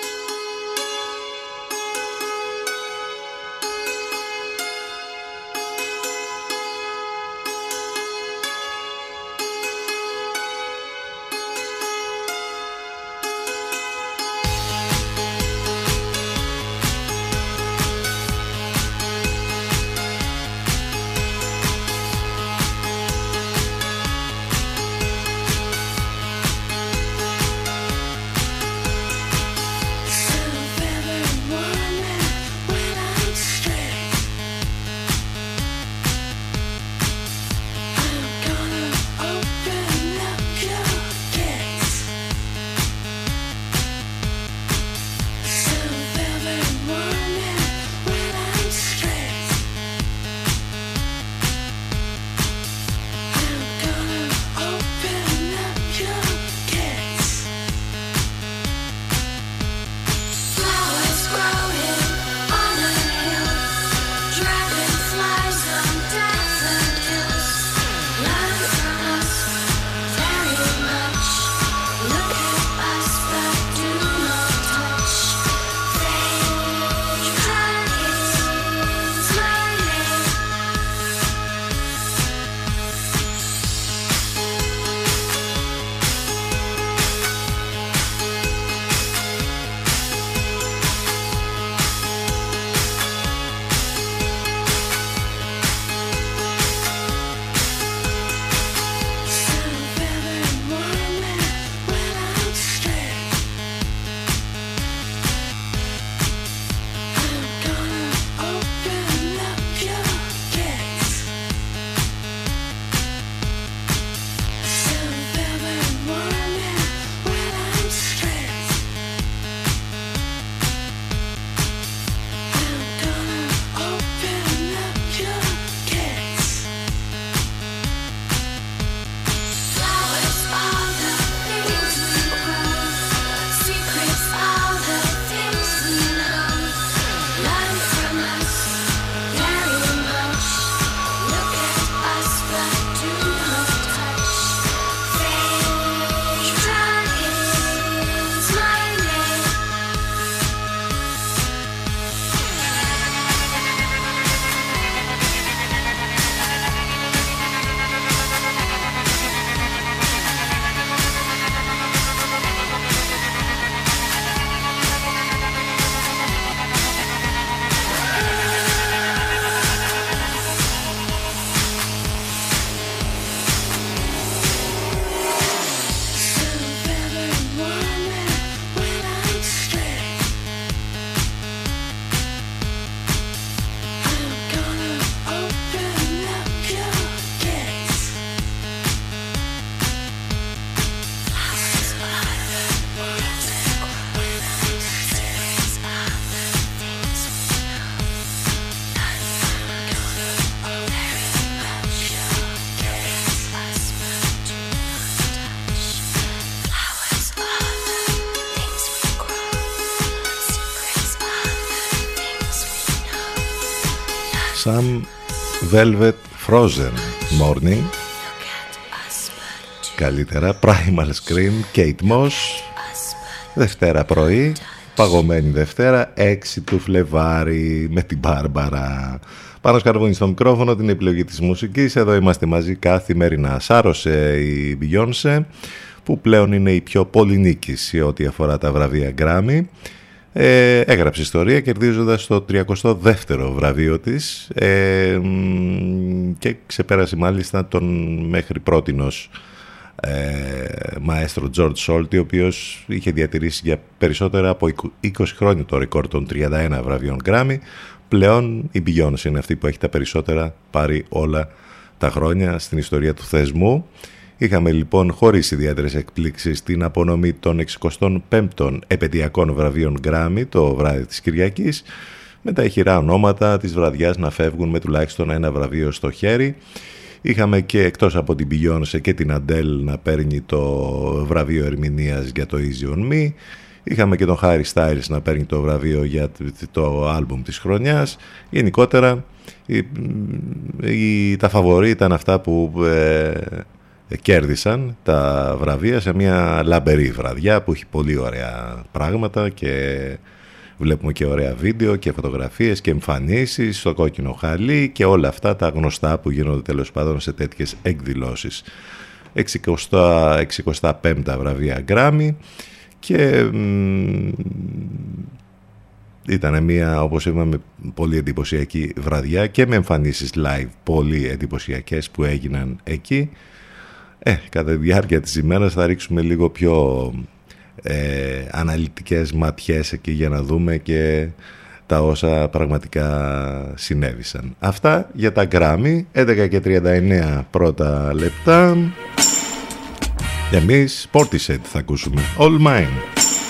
Some Velvet Frozen Morning. Καλύτερα Primal Scream Kate Moss. Δευτέρα πρωί Παγωμένη Δευτέρα 6 του Φλεβάρι Με την Μπάρμπαρα. Πάνω σκαρβούνι στο μικρόφωνο την επιλογή της μουσικής. Εδώ είμαστε μαζί καθημερινά. Σάρωσε η Beyoncé Που πλέον είναι η πιο πολυνίκης Σε ό,τι αφορά τα βραβεία Grammy ε, έγραψε ιστορία κερδίζοντας το 32ο βραβείο της ε, μ, και ξεπέρασε μάλιστα τον μέχρι πρότινος ε, μαέστρο George Σόλτι, ο οποίος είχε διατηρήσει για περισσότερα από 20 χρόνια το ρεκόρ των 31 βραβείων Grammy. Πλέον η Beyoncé είναι αυτή που έχει τα περισσότερα πάρει όλα τα χρόνια στην ιστορία του θεσμού. Είχαμε λοιπόν χωρίς ιδιαίτερες εκπλήξεις την απονομή των 65ων επαιτειακών βραβείων Grammy το βράδυ της Κυριακής με τα ηχηρά ονόματα της βραδιάς να φεύγουν με τουλάχιστον ένα βραβείο στο χέρι. Είχαμε και εκτός από την Beyoncé και την Adele να παίρνει το βραβείο ερμηνείας για το Easy On Me. Είχαμε και τον Harry Styles να παίρνει το βραβείο για το άλμπουμ της χρονιάς. Γενικότερα η, η, τα φαβορή ήταν αυτά που ε, κέρδισαν τα βραβεία σε μια λαμπερή βραδιά που έχει πολύ ωραία πράγματα και βλέπουμε και ωραία βίντεο και φωτογραφίες και εμφανίσεις στο κόκκινο χαλί και όλα αυτά τα γνωστά που γίνονται τέλος πάντων σε τέτοιες εκδηλώσεις. 65 βραβεία Grammy και ήταν μια όπως είπαμε πολύ εντυπωσιακή βραδιά και με εμφανίσεις live πολύ εντυπωσιακές που έγιναν εκεί ε, κατά τη διάρκεια της ημέρας θα ρίξουμε λίγο πιο ε, αναλυτικές ματιές εκεί για να δούμε και τα όσα πραγματικά συνέβησαν. Αυτά για τα Grammy, 11 και 39 πρώτα λεπτά. Εμείς Portishead θα ακούσουμε. All Mine.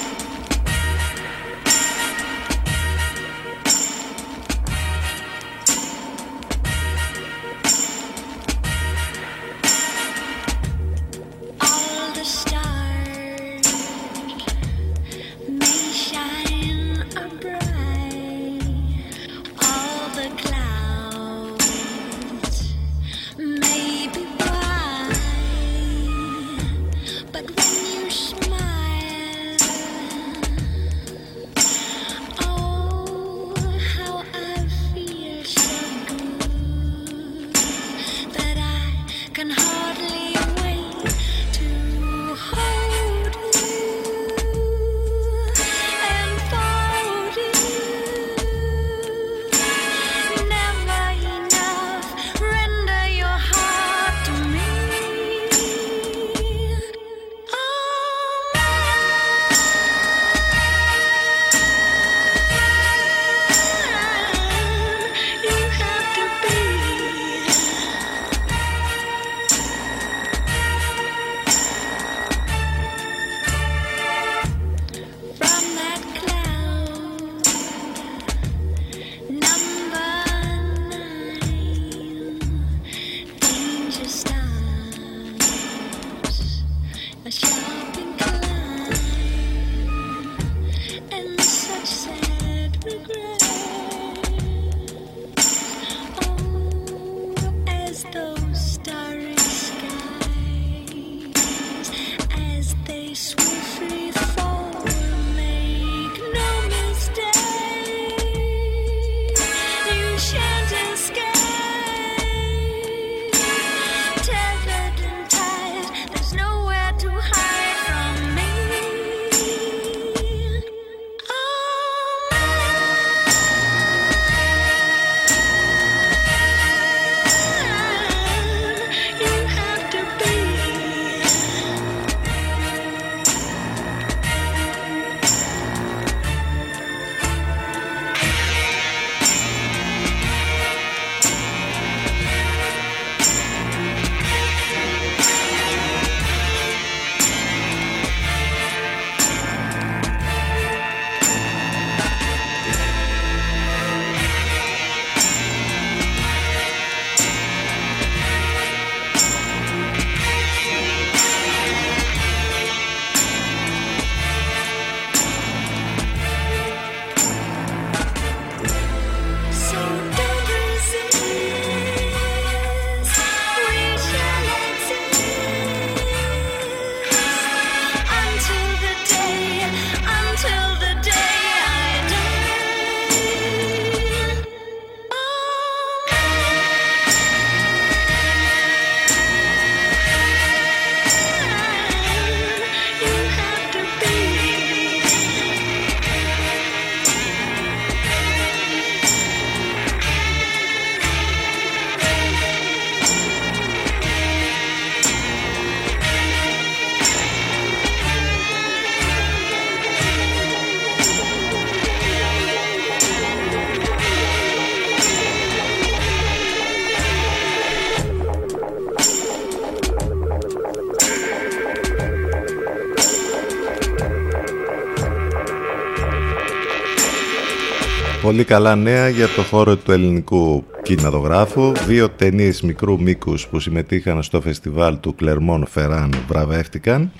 Πολύ καλά νέα για το χώρο του ελληνικού κινηματογράφου. Δύο ταινίες μικρού μήκους που συμμετείχαν στο φεστιβάλ του Κλερμόν Φεράν βραβεύτηκαν.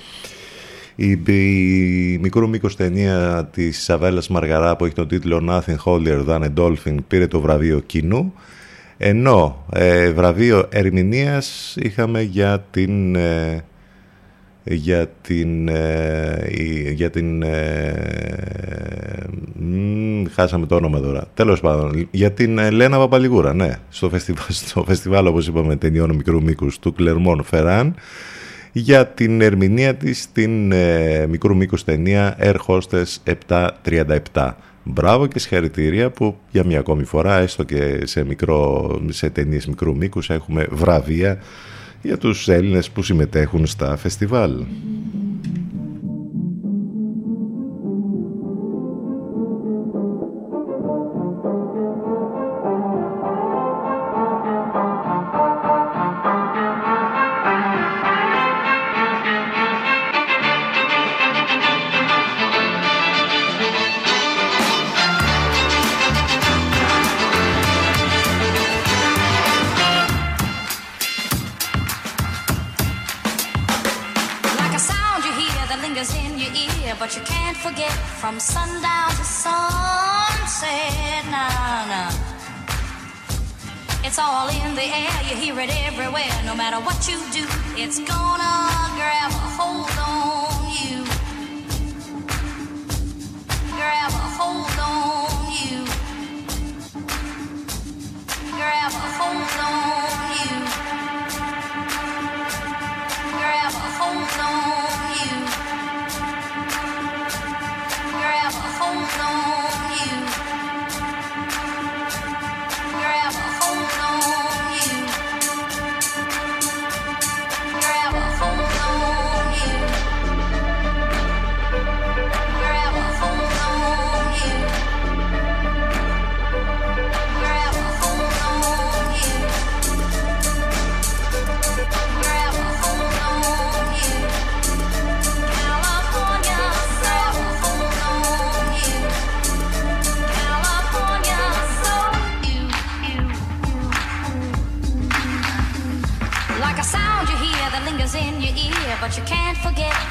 Η, η μικρού μήκους ταινία της Σαβέλας Μαργαρά που έχει τον τίτλο Nothing Holier Than a Dolphin πήρε το βραβείο κοινού. Ενώ ε, βραβείο ερμηνείας είχαμε για την... ε, για την, ε, η- για την ε, μ, χάσαμε το όνομα τώρα. Τέλος πάντων για την Ελένα Παπαλιγούρα ναι, στο φεστιβάλ, στο φεστιβάλ όπως είπαμε ταινιών μικρού μήκους του Κλερμόν Φεράν. Για την ερμηνεία της στην ε, μικρού μήκους ταινία Air Hostess 737 Μπράβο και συγχαρητήρια που για μια ακόμη φορά έστω και σε, μικρό, σε ταινίες μικρού μήκους έχουμε βραβεία για τους Έλληνες που συμμετέχουν στα φεστιβάλ. It's gonna grab forget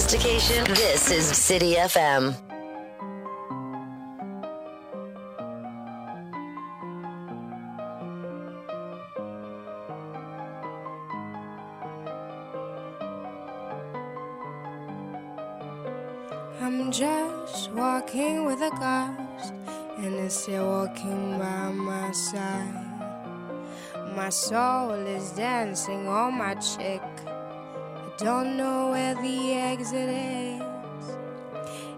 sophistication? This is City FM. I'm just walking with a ghost, and it's still walking by my side. My soul is dancing on my chick. Don't know where the exit is.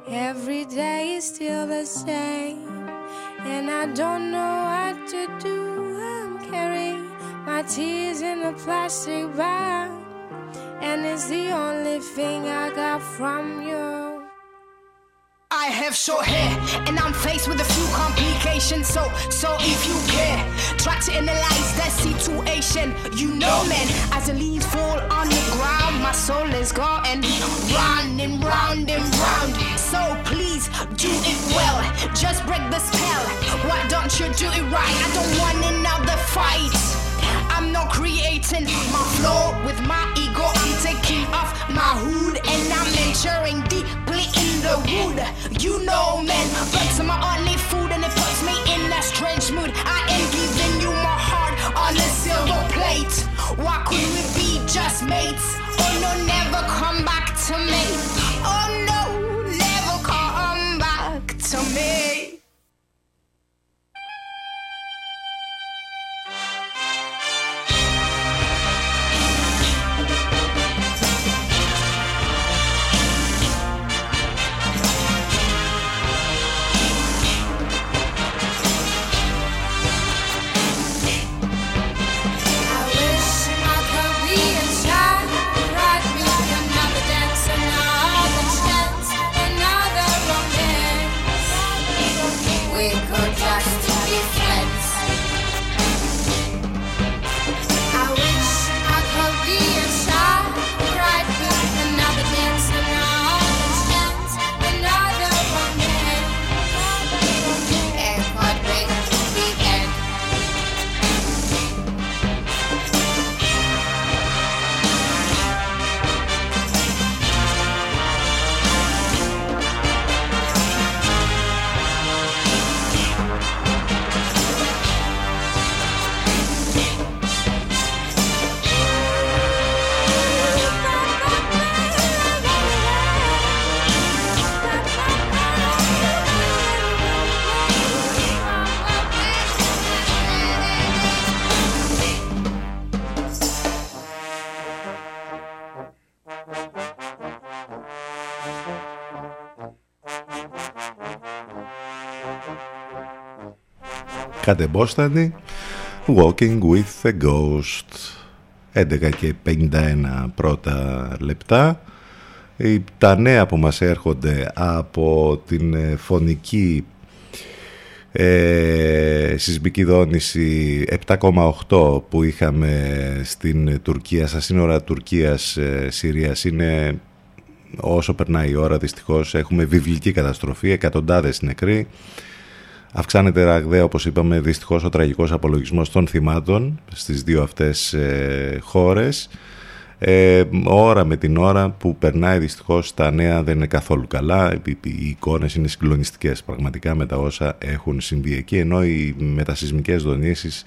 Every day is still the same, and I don't know what to do. I'm carrying my tears in a plastic bag, and it's the only thing I got from you. I have short hair and I'm faced with a few complications. So, so if you care, try to analyze that situation. You know, man, as the leaves fall on the ground, my soul is going round and round and round. So please do it well, just break the spell. Why don't you do it right? I don't want another fight. I'm not creating my flow with my ego. I'm taking off my hood and I'm deeply in the wood. You know, man, birds are my only food and it puts me in a strange mood. I am giving you my heart on a silver plate. Why couldn't we be just mates? Oh no, never come back to me. Κατεμπόστανη Walking with a Ghost. 11 και 51 πρώτα λεπτά. Ε, τα νέα που μας έρχονται από την ε, φωνική ε, σεισμική δόνηση 7,8 που είχαμε στην Τουρκία, στα σύνορα Τουρκίας ε, Συρίας είναι όσο περνάει η ώρα δυστυχώς έχουμε βιβλική καταστροφή, εκατοντάδες νεκροί Αυξάνεται ραγδαία, όπως είπαμε, δυστυχώς ο τραγικός απολογισμός των θυμάτων στις δύο αυτές ε, χώρες. Ε, ώρα με την ώρα που περνάει δυστυχώς τα νέα δεν είναι καθόλου καλά. Οι, οι εικόνες είναι συγκλονιστικές πραγματικά με τα όσα έχουν συμβεί εκεί, ενώ οι μετασυσμικές δονήσεις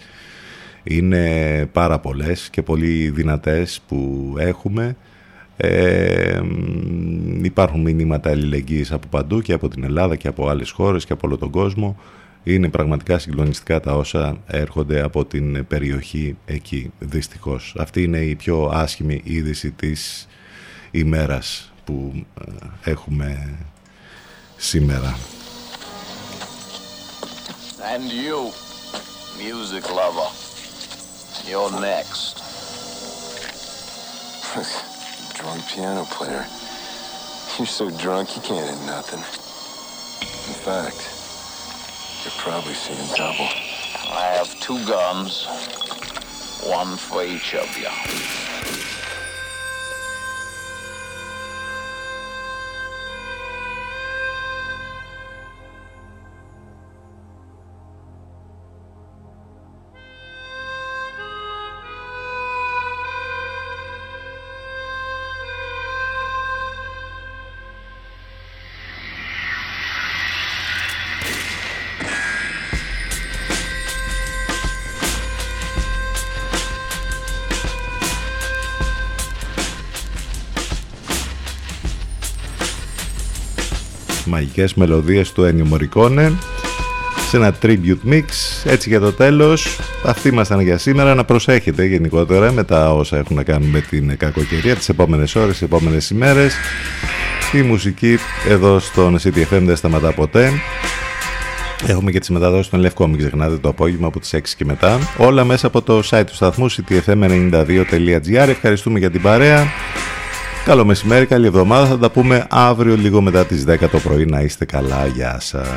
είναι πάρα πολλές και πολύ δυνατές που έχουμε. Ε, υπάρχουν μηνύματα αλληλεγγύης από παντού και από την Ελλάδα και από άλλες χώρες και από όλο τον κόσμο. Είναι πραγματικά συγκλονιστικά τα όσα έρχονται από την περιοχή εκεί, δυστυχώς. Αυτή είναι η πιο άσχημη είδηση της ημέρας που ε, έχουμε σήμερα. And you, music lover, you're next. Drunk piano player. You're so drunk you can't hit nothing. In fact, you're probably seeing double. I have two guns, one for each of you. Μαγικές μελωδίες του Ennio Morricone σε ένα tribute mix. Έτσι για το τέλος, αυτοί ήμασταν για σήμερα. Να προσέχετε γενικότερα με τα όσα έχουν να κάνουν με την κακοκαιρία τις επόμενες ώρες, τις επόμενες ημέρες. Η μουσική εδώ στον CTFM δεν σταματά ποτέ. Έχουμε και τις μεταδόσεις των Λευκό, μην ξεχνάτε το απόγευμα από τις 6 και μετά. Όλα μέσα από το site του σταθμού ctfm92.gr. Ευχαριστούμε για την παρέα. Καλό μεσημέρι, καλή εβδομάδα. Θα τα πούμε αύριο λίγο μετά τις 10 το πρωί. Να είστε καλά. Γεια σας.